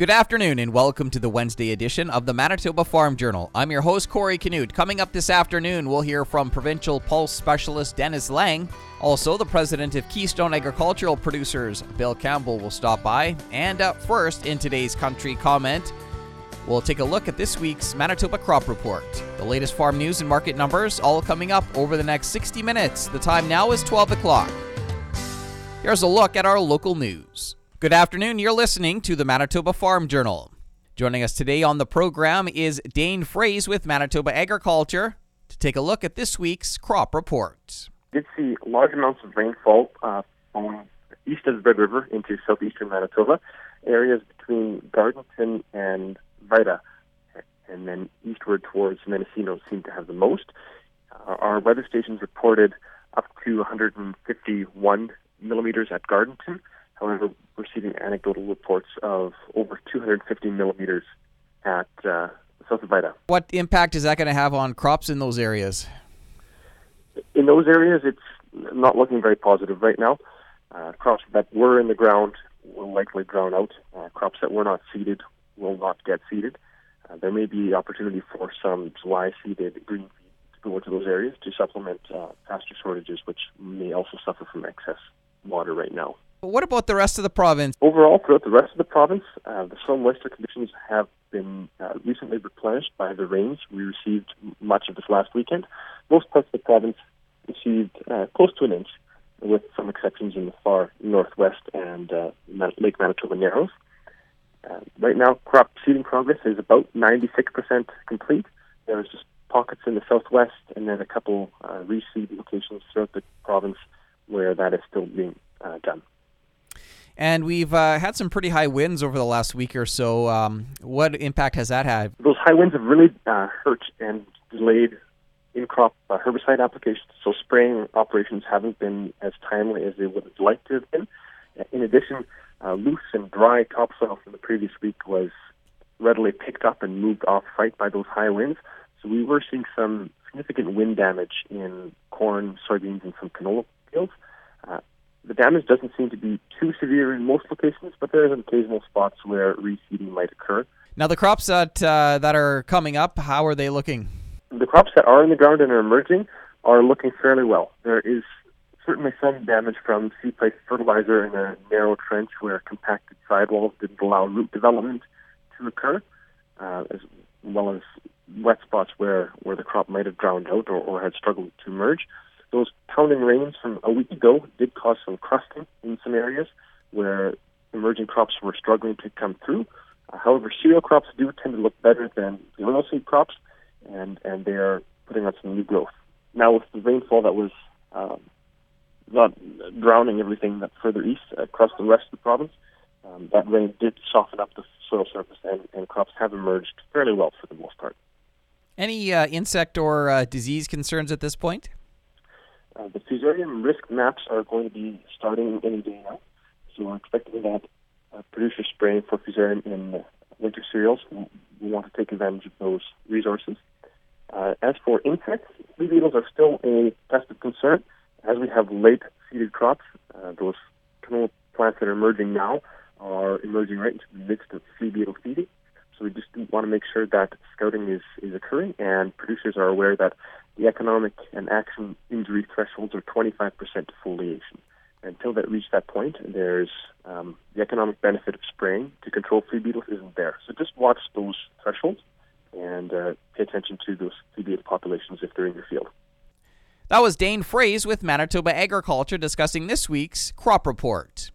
Good afternoon and welcome to the Wednesday edition of the Manitoba Farm Journal. I'm your host, Corey Canute. Coming up this afternoon, we'll hear from Provincial Pulse Specialist Dennis Lange. Also, the president of Keystone Agricultural Producers, Bill Campbell, will stop by. And up first, in today's country comment, we'll take a look at this week's Manitoba Crop Report. The latest farm news and market numbers all coming up over the next 60 minutes. The time now is 12 o'clock. Here's a look at our local news. Good afternoon. You're listening to the Manitoba Farm Journal. Joining us today on the program is Dane Froese with Manitoba Agriculture to take a look at this week's crop report. Did see large amounts of rainfall uh, from east of the Red River into southeastern Manitoba, areas between Gardenton and Vita, and then eastward towards Menisino seem to have the most. Uh, our weather stations reported up to 151 millimeters at Gardenton. However, we're receiving anecdotal reports of over 250 millimeters at uh, south of Vita. What impact is that going to have on crops in those areas? In those areas, it's not looking very positive right now. Uh, crops that were in the ground will likely drown out. Uh, crops that were not seeded will not get seeded. Uh, there may be opportunity for some July seeded green feed to go into those areas to supplement uh, pasture shortages, which may also suffer from excess water right now. But what about the rest of the province? Overall, throughout the rest of the province, uh, the soil moisture conditions have been uh, recently replenished by the rains we received much of this last weekend. Most parts of the province received uh, close to an inch, with some exceptions in the far northwest and uh, Lake Manitoba Narrows. Uh, right now, crop seeding progress is about 96% complete. There's just pockets in the southwest and then a couple uh, reseed locations throughout the province where that is still being done. And we've uh, had some pretty high winds over the last week or so. Um, what impact has that had? Those high winds have really uh, hurt and delayed in crop uh, herbicide applications. So spraying operations haven't been as timely as they would have liked to have been. In addition, uh, loose and dry topsoil from the previous week was readily picked up and moved off site by those high winds. So we were seeing some significant wind damage in corn, soybeans, and some canola fields. Uh, the damage doesn't seem to be too severe in most locations, but there are occasional spots where reseeding might occur. Now, the crops that uh, that are coming up, how are they looking? The crops that are in the ground and are emerging are looking fairly well. There is certainly some damage from seed placed fertilizer in a narrow trench where compacted sidewalls didn't allow root development to occur, uh, as well as wet spots where, where the crop might have drowned out or, or had struggled to emerge. Those pounding rains from a week ago did cause some crusting in some areas where emerging crops were struggling to come through. Uh, however, cereal crops do tend to look better than the oilseed crops, and, and they are putting on some new growth. Now, with the rainfall that was um, not drowning everything that further east across the rest of the province, um, that rain did soften up the soil surface, and, and crops have emerged fairly well for the most part. Any uh, insect or uh, disease concerns at this point? Uh, the fusarium risk maps are going to be starting any day now, so we're expecting that uh, producers spraying for fusarium in winter cereals will, want to take advantage of those resources. Uh, as for insects, flea beetles are still a pest of concern. As we have late seeded crops, uh, those canola plants that are emerging now are emerging right into the midst of flea beetle feeding. So we just want to make sure that scouting is, is occurring and producers are aware that the economic and action injury thresholds are 25% defoliation. Until that reach that point, there's um, the economic benefit of spraying to control flea beetles isn't there. So just watch those thresholds and uh, pay attention to those flea beetle populations if they're in your field. That was Dane Froese with Manitoba Agriculture discussing this week's crop report.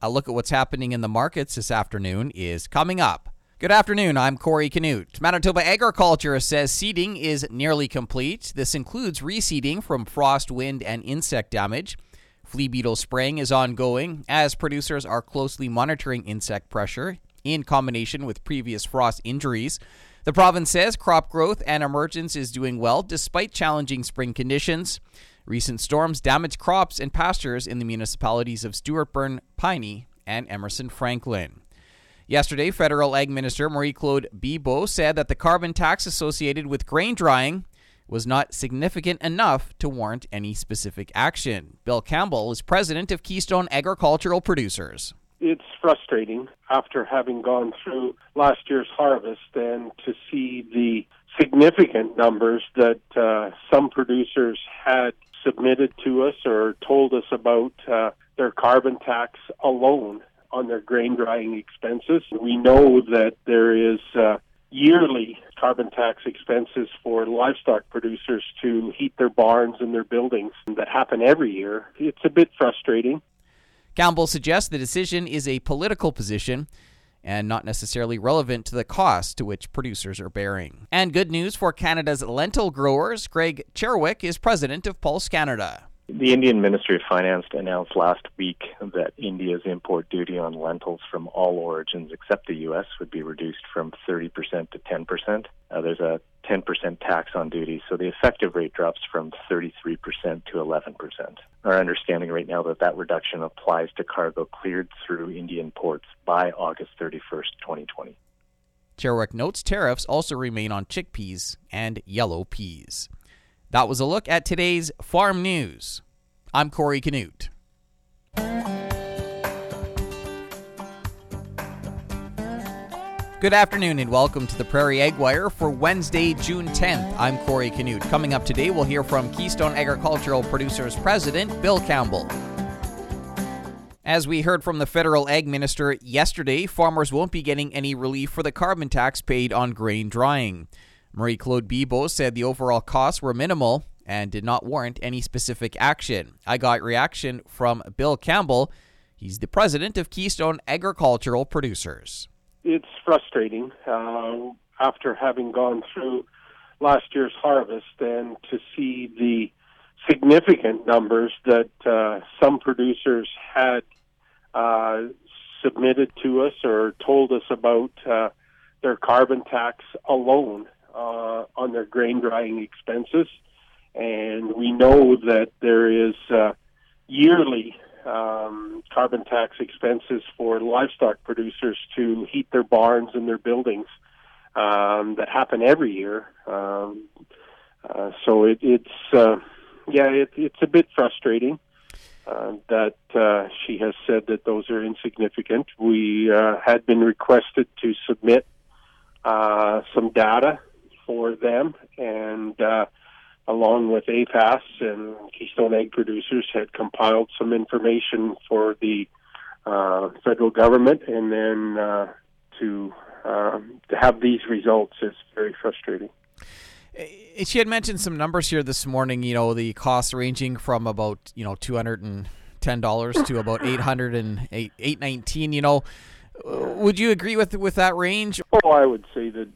A look at what's happening in the markets this afternoon is coming up. Good afternoon. I'm Corey Canute. Manitoba Agriculture says seeding is nearly complete. This includes reseeding from frost, wind, and insect damage. Flea beetle spraying is ongoing as producers are closely monitoring insect pressure in combination with previous frost injuries. The province says crop growth and emergence is doing well despite challenging spring conditions. Recent storms damaged crops and pastures in the municipalities of Stuartburn, Piney, and Emerson Franklin. Yesterday, Federal Ag Minister Marie Claude Bibeau said that the carbon tax associated with grain drying was not significant enough to warrant any specific action. Bill Campbell is president of Keystone Agricultural Producers. It's frustrating after having gone through last year's harvest and to see the significant numbers that uh, some producers had submitted to us or told us about uh, their carbon tax alone on their grain drying expenses. We know that there is uh, yearly carbon tax expenses for livestock producers to heat their barns and their buildings that happen every year. It's a bit frustrating. Campbell suggests the decision is a political position and not necessarily relevant to the cost to which producers are bearing. And good news for Canada's lentil growers. Greg Cherewyk is president of Pulse Canada. The Indian Ministry of Finance announced last week that India's import duty on lentils from all origins except the U.S. would be reduced from 30% to 10%. Uh, there's a 10% tax on duty, so the effective rate drops from 33% to 11%. Our understanding right now that that reduction applies to cargo cleared through Indian ports by August 31st, 2020. Cherewyk notes tariffs also remain on chickpeas and yellow peas. That was a look at today's farm news. I'm Corey Canute. Good afternoon and welcome to the Prairie Ag Wire for Wednesday, June 10th. I'm Corey Canute. Coming up today, we'll hear from Keystone Agricultural Producers President Bill Campbell. As we heard from the federal ag minister yesterday, farmers won't be getting any relief for the carbon tax paid on grain drying. Marie Claude Bibeau said the overall costs were minimal and did not warrant any specific action. I got reaction from Bill Campbell. He's the president of Keystone Agricultural Producers. It's frustrating uh, after having gone through last year's harvest and to see the significant numbers that uh, some producers had uh, submitted to us or told us about uh, their carbon tax alone uh, on their grain drying expenses. And we know that there is uh, yearly um, carbon tax expenses for livestock producers to heat their barns and their buildings um, that happen every year. Um, uh, so it, it's uh, yeah, it, it's a bit frustrating uh, that uh, she has said that those are insignificant. We uh, had been requested to submit uh, some data for them, and uh, along with APAS and Keystone Ag Producers, had compiled some information for the uh, federal government, and then uh, to um, to have these results is very frustrating. She had mentioned some numbers here this morning. You know, the costs ranging from about you know two hundred and ten dollars to about eight hundred and eight nineteen. You know, would you agree with with that range? Oh, I would say that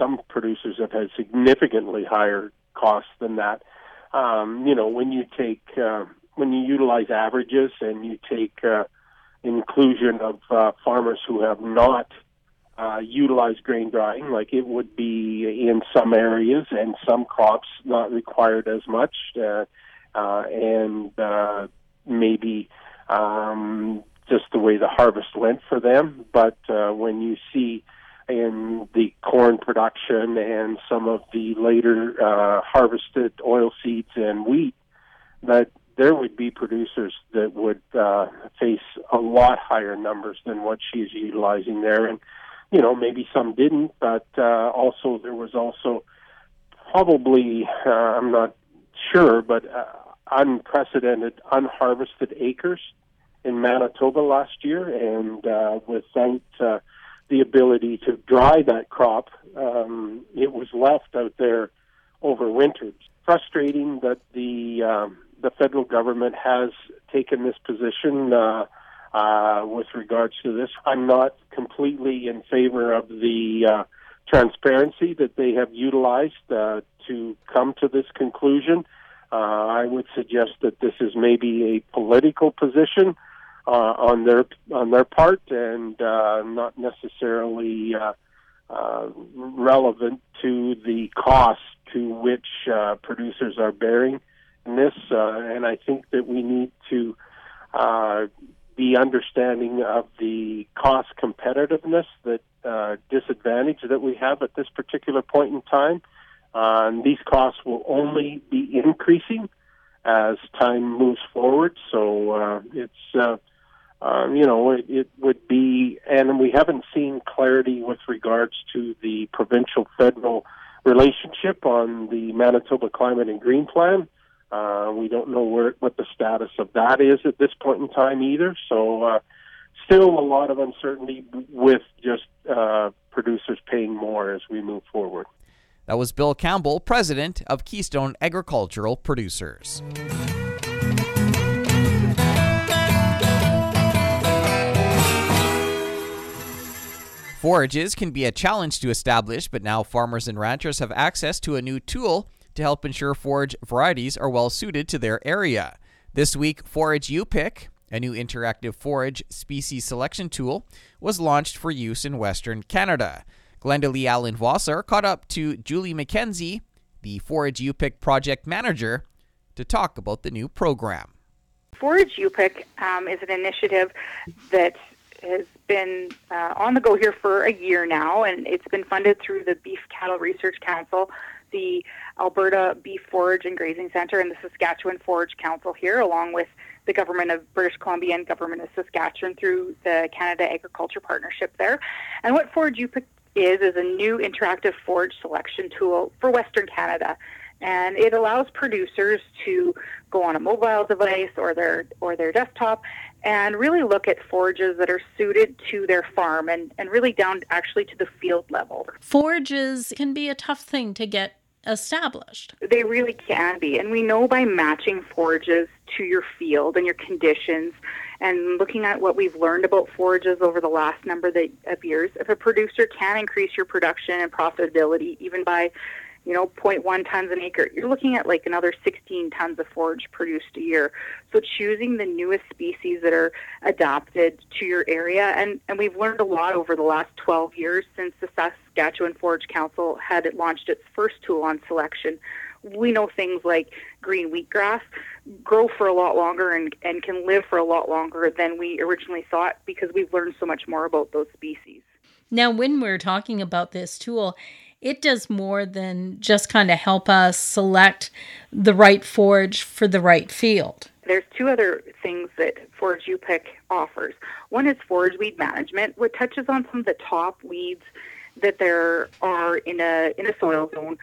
some producers have had significantly higher costs than that. Um, you know, when you take uh, when you utilize averages and you take uh, inclusion of uh, farmers who have not uh, utilized grain drying, like it would be in some areas and some crops not required as much, uh, uh, and uh, maybe um, just the way the harvest went for them. But uh, when you see in the corn production and some of the later uh, harvested oil seeds and wheat, that there would be producers that would uh, face a lot higher numbers than what she is utilizing there. And, you know, maybe some didn't, but uh, also there was also probably, uh, I'm not sure, but uh, unprecedented unharvested acres in Manitoba last year. And uh, without uh, the ability to dry that crop. Um, it was left out there over winter. Frustrating that the um, the federal government has taken this position uh, uh, with regards to this. I'm not completely in favor of the uh, transparency that they have utilized uh, to come to this conclusion. Uh, I would suggest that this is maybe a political position uh, on their on their part, and uh, not necessarily uh, uh, relevant to the cost to which uh, producers are bearing in this. Uh, and I think that we need to uh, be understanding of the cost competitiveness that uh, disadvantage that we have at this particular point in time. Uh, and these costs will only be increasing as time moves forward. So uh, it's uh, um, you know, it, it would be, and we haven't seen clarity with regards to the provincial federal relationship on the Manitoba Climate and Green Plan. Uh, we don't know where what the status of that is at this point in time either. So, uh, still a lot of uncertainty with just uh, producers paying more as we move forward. That was Bill Campbell, president of Keystone Agricultural Producers. Forages can be a challenge to establish, but now farmers and ranchers have access to a new tool to help ensure forage varieties are well suited to their area. This week, ForageU Pick, a new interactive forage species selection tool, was launched for use in Western Canada. Glendalee Allen Vossler caught up to Julie McKenzie, the ForageU Pick project manager, to talk about the new program. ForageU Pick um, is an initiative that has been uh, on the go here for a year now, and it's been funded through the Beef Cattle Research Council, the Alberta Beef Forage and Grazing Center, and the Saskatchewan Forage Council here, along with the government of British Columbia and government of Saskatchewan through the Canada Agriculture Partnership there. And what Forage You is is a new interactive forage selection tool for Western Canada and it allows producers to go on a mobile device or their or their desktop and really look at forages that are suited to their farm and, and really down actually to the field level. Forages can be a tough thing to get established. They really can be. And we know by matching forages to your field and your conditions and looking at what we've learned about forages over the last number of years, if a producer can increase your production and profitability even by you know, 0.1 tons an acre, you're looking at like another 16 tons of forage produced a year. So choosing the newest species that are adapted to your area, and, and we've learned a lot over the last 12 years since the Saskatchewan Forage Council had launched its first tool on selection. We know things like green wheatgrass grow for a lot longer and, and can live for a lot longer than we originally thought because we've learned so much more about those species. Now, when we're talking about this tool, it does more than just kind of help us select the right forage for the right field. There's two other things that ForageU Pick offers. One is forage weed management, which touches on some of the top weeds that there are in a in a soil zone,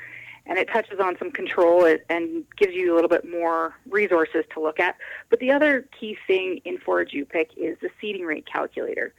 and it touches on some control and gives you a little bit more resources to look at. But the other key thing in ForageU Pick is the seeding rate calculator.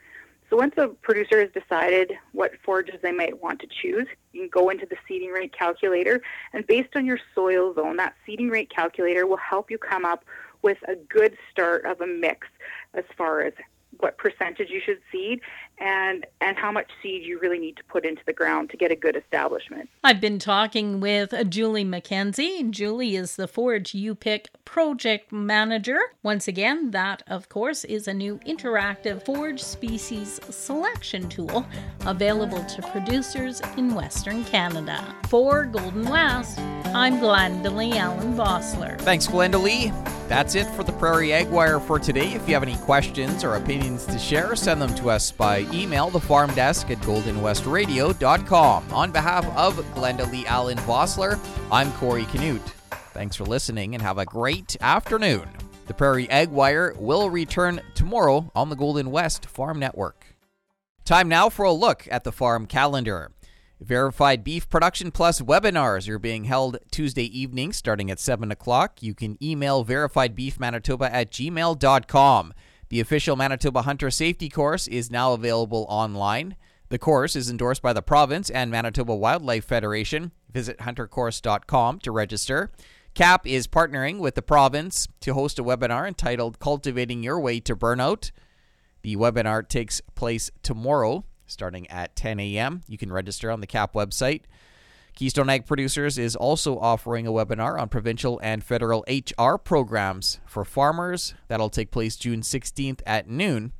So once a producer has decided what forages they might want to choose, you can go into the seeding rate calculator, and based on your soil zone, that seeding rate calculator will help you come up with a good start of a mix as far as what percentage you should seed and and how much seed you really need to put into the ground to get a good establishment. I've been talking with Julie McKenzie. Julie is the ForageU Pick project manager. Once again, that of course is a new interactive forage species selection tool available to producers in Western Canada. For Golden West, I'm Glendalee Allen Vossler. Thanks, Glendalee. That's it for the Prairie Ag Wire for today. If you have any questions or opinions to share, send them to us by email the farm desk at goldenwestradio.com. On behalf of Glenda Lee Allen Vossler, I'm Corey Canute. Thanks for listening and have a great afternoon. The Prairie Ag Wire will return tomorrow on the Golden West Farm Network. Time now for a look at the farm calendar. Verified Beef Production Plus webinars are being held Tuesday evening starting at 7 o'clock. You can email verifiedbeefmanitoba at gmail.com. The official Manitoba Hunter Safety Course is now available online. The course is endorsed by the province and Manitoba Wildlife Federation. Visit huntercourse.com to register. KAP is partnering with the province to host a webinar entitled Cultivating Your Way to Burnout. The webinar takes place tomorrow starting at 10 a.m. You can register on the KAP website. Keystone Ag Producers is also offering a webinar on provincial and federal HR programs for farmers. That'll take place June 16th at noon.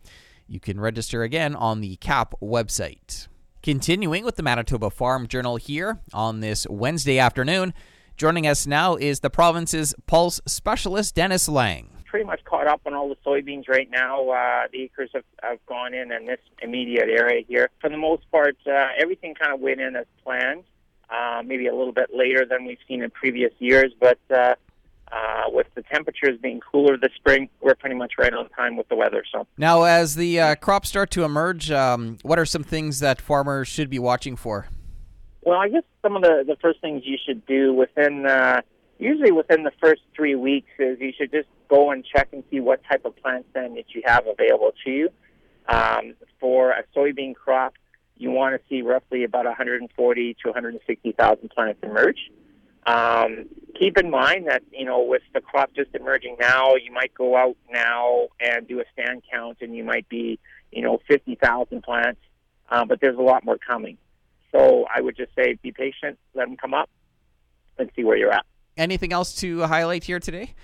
You can register again on the KAP website. Continuing with the Manitoba Farm Journal here on this Wednesday afternoon, joining us now is the province's pulse specialist, Dennis Lange pretty much caught up on all the soybeans right now. Uh, the acres have, have gone in in this immediate area here. For the most part, uh, everything kind of went in as planned uh, maybe a little bit later than we've seen in previous years. But uh, uh, with the temperatures being cooler this spring, we're pretty much right on time with the weather. So now, as the uh, crops start to emerge, um, what are some things that farmers should be watching for? Well, I guess some of the the first things you should do within uh, usually within the first three weeks is you should just go and check and see what type of plant stand that you have available to you. Um, for a soybean crop, you want to see roughly about 140 to 160,000 plants emerge. Um, keep in mind that you know with the crop just emerging now, you might go out now and do a stand count, and you might be you know 50,000 plants, uh, but there's a lot more coming. So I would just say be patient, let them come up, and see where you're at. Anything else to highlight here today?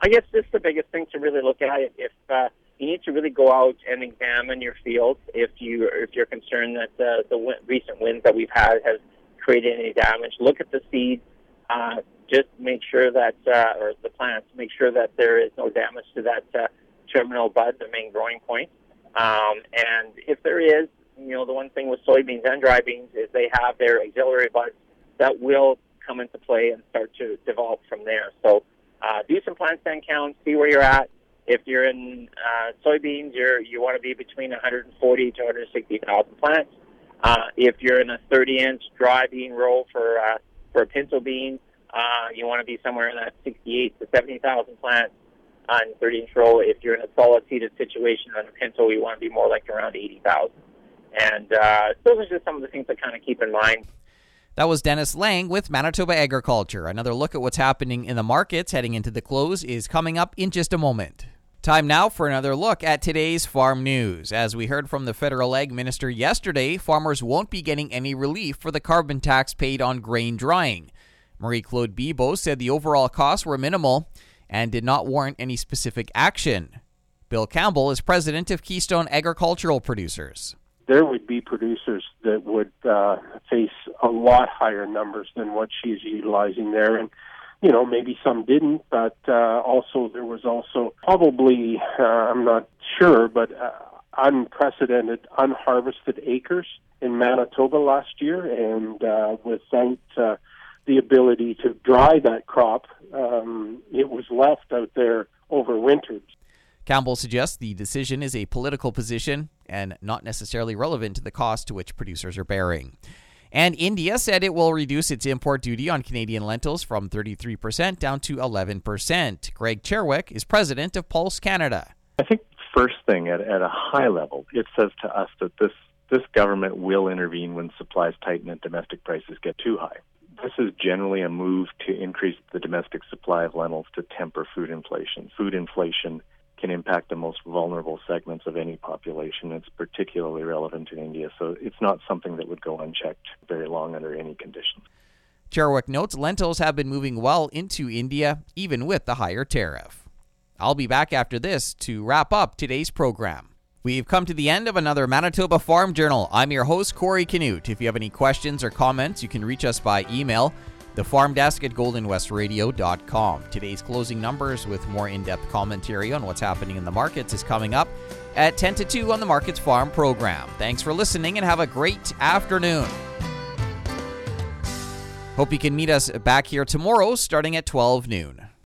I guess just the biggest thing to really look at if uh, you need to really go out and examine your fields if you if you're concerned that uh, the w- recent winds that we've had has created any damage. Look at the seeds. Uh, just make sure that uh, or the plants make sure that there is no damage to that uh, terminal bud, the main growing point. Um, and if there is, you know, the one thing with soybeans and dry beans is they have their auxiliary buds that will come into play and start to develop from there. So uh, do some plant stand counts, see where you're at. If you're in uh, soybeans, you're, you want to be between 140 to 160,000 plants. Uh, if you're in a 30-inch dry bean roll for uh, for a pinto bean, uh, you want to be somewhere in that 68 to 70,000 plants on 30-inch roll. If you're in a solid seeded situation on a pinto, you want to be more like around 80,000. And uh, those are just some of the things to kind of keep in mind. That was Dennis Lange with Manitoba Agriculture. Another look at what's happening in the markets heading into the close is coming up in just a moment. Time now for another look at today's farm news. As we heard from the federal ag minister yesterday, farmers won't be getting any relief for the carbon tax paid on grain drying. Marie Claude Bibeau said the overall costs were minimal and did not warrant any specific action. Bill Campbell is president of Keystone Agricultural Producers there would be producers that would uh, face a lot higher numbers than what she's utilizing there. And, you know, maybe some didn't, but uh, also there was also probably, uh, I'm not sure, but uh, unprecedented unharvested acres in Manitoba last year. And uh, without uh, the ability to dry that crop, um, it was left out there overwintered. Campbell suggests the decision is a political position and not necessarily relevant to the cost to which producers are bearing. And India said it will reduce its import duty on Canadian lentils from 33% down to 11%. Greg Cherewyk is president of Pulse Canada. I think first thing at, at a high level, it says to us that this this government will intervene when supplies tighten and domestic prices get too high. This is generally a move to increase the domestic supply of lentils to temper food inflation. Food inflation can impact the most vulnerable segments of any population. It's particularly relevant in India, so it's not something that would go unchecked very long under any conditions. Cherewyk notes lentils have been moving well into India, even with the higher tariff. I'll be back after this to wrap up today's program. We've come to the end of another Manitoba Farm Journal. I'm your host, Corey Canute. If you have any questions or comments, you can reach us by email the farm desk at goldenwestradio.com. Today's closing numbers with more in depth commentary on what's happening in the markets is coming up at 10 to 2 on the Markets Farm program. Thanks for listening and have a great afternoon. Hope you can meet us back here tomorrow starting at 12 noon.